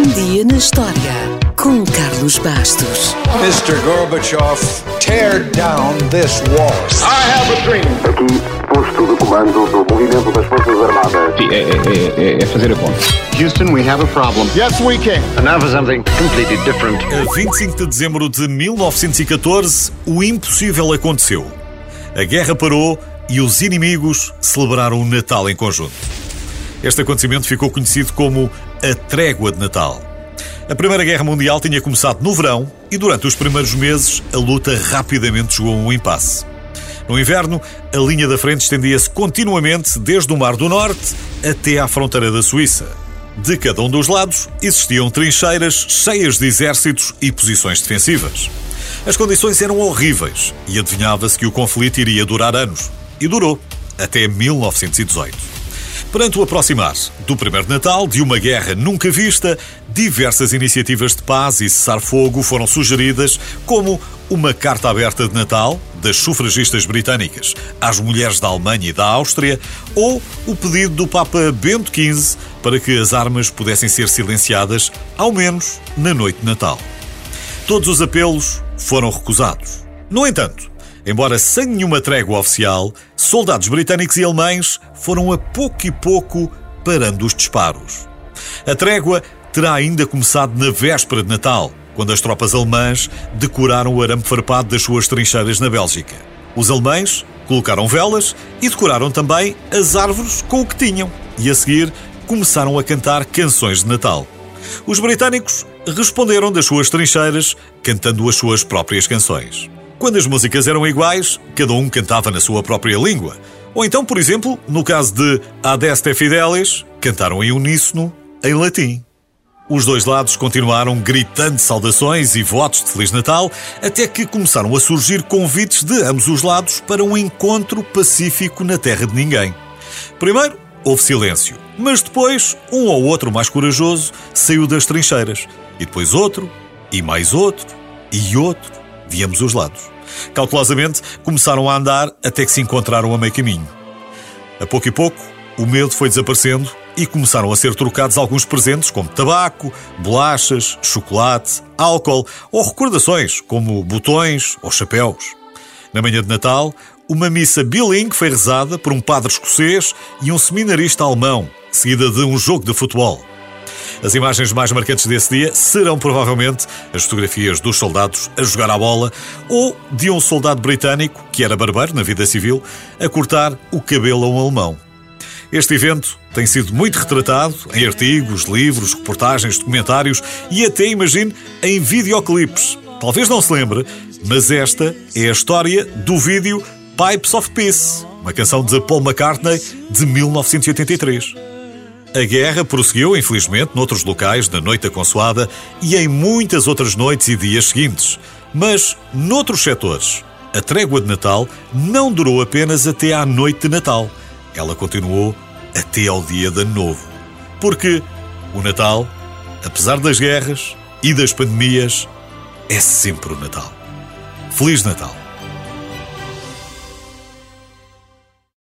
Um dia na história com Carlos Bastos. Mr. Gorbachev, tear down this wall. I have a dream. Aqui, posto de comando do movimento das Forças Armadas. Sim, é, é- é- é fazer a conta. Houston, we have a problem. Yes, we can. And now for something completely different. A 25 de dezembro de 1914, o impossível aconteceu. A guerra parou e os inimigos celebraram o Natal em conjunto. Este acontecimento ficou conhecido como a Trégua de Natal. A Primeira Guerra Mundial tinha começado no verão e durante os primeiros meses a luta rapidamente chegou a um impasse. No inverno, a linha da frente estendia-se continuamente desde o Mar do Norte até à fronteira da Suíça. De cada um dos lados existiam trincheiras cheias de exércitos e posições defensivas. As condições eram horríveis e adivinhava-se que o conflito iria durar anos. E durou, até 1918. Perante o aproximar do primeiro Natal de uma guerra nunca vista, diversas iniciativas de paz e cessar-fogo foram sugeridas, como uma carta aberta de Natal das sufragistas britânicas às mulheres da Alemanha e da Áustria, ou o pedido do Papa Bento XV para que as armas pudessem ser silenciadas, ao menos na noite de Natal. Todos os apelos foram recusados. No entanto, embora sem nenhuma trégua oficial, soldados britânicos e alemães foram a pouco e pouco parando os disparos. A trégua terá ainda começado na véspera de Natal, quando as tropas alemãs decoraram o arame farpado das suas trincheiras na Bélgica. Os alemães colocaram velas e decoraram também as árvores com o que tinham, e a seguir começaram a cantar canções de Natal. Os britânicos responderam das suas trincheiras cantando as suas próprias canções. Quando as músicas eram iguais, cada um cantava na sua própria língua. Ou então, por exemplo, no caso de Adeste Fidelis, cantaram em uníssono em latim. Os dois lados continuaram gritando saudações e votos de Feliz Natal, até que começaram a surgir convites de ambos os lados para um encontro pacífico na terra de ninguém. Primeiro, houve silêncio, mas depois um ou outro mais corajoso saiu das trincheiras. E depois outro, e mais outro, e outro, de ambos os lados. Cautelosamente, começaram a andar até que se encontraram a meio caminho. A pouco e pouco, o medo foi desaparecendo e começaram a ser trocados alguns presentes, como tabaco, bolachas, chocolate, álcool ou recordações, como botões ou chapéus. Na manhã de Natal, uma missa bilingue foi rezada por um padre escocês e um seminarista alemão, seguida de um jogo de futebol. As imagens mais marcantes desse dia serão provavelmente as fotografias dos soldados a jogar à bola ou de um soldado britânico, que era barbeiro na vida civil, a cortar o cabelo a um alemão. Este evento tem sido muito retratado em artigos, livros, reportagens, documentários e até, imagine, em videoclipes. Talvez não se lembre, mas esta é a história do vídeo Pipes of Peace, uma canção de Paul McCartney de 1983. A guerra prosseguiu, infelizmente, noutros locais da Noite da Consoada e em muitas outras noites e dias seguintes. Mas, noutros setores, a trégua de Natal não durou apenas até à noite de Natal. Ela continuou até ao dia de Ano Novo. Porque o Natal, apesar das guerras e das pandemias, é sempre o Natal. Feliz Natal!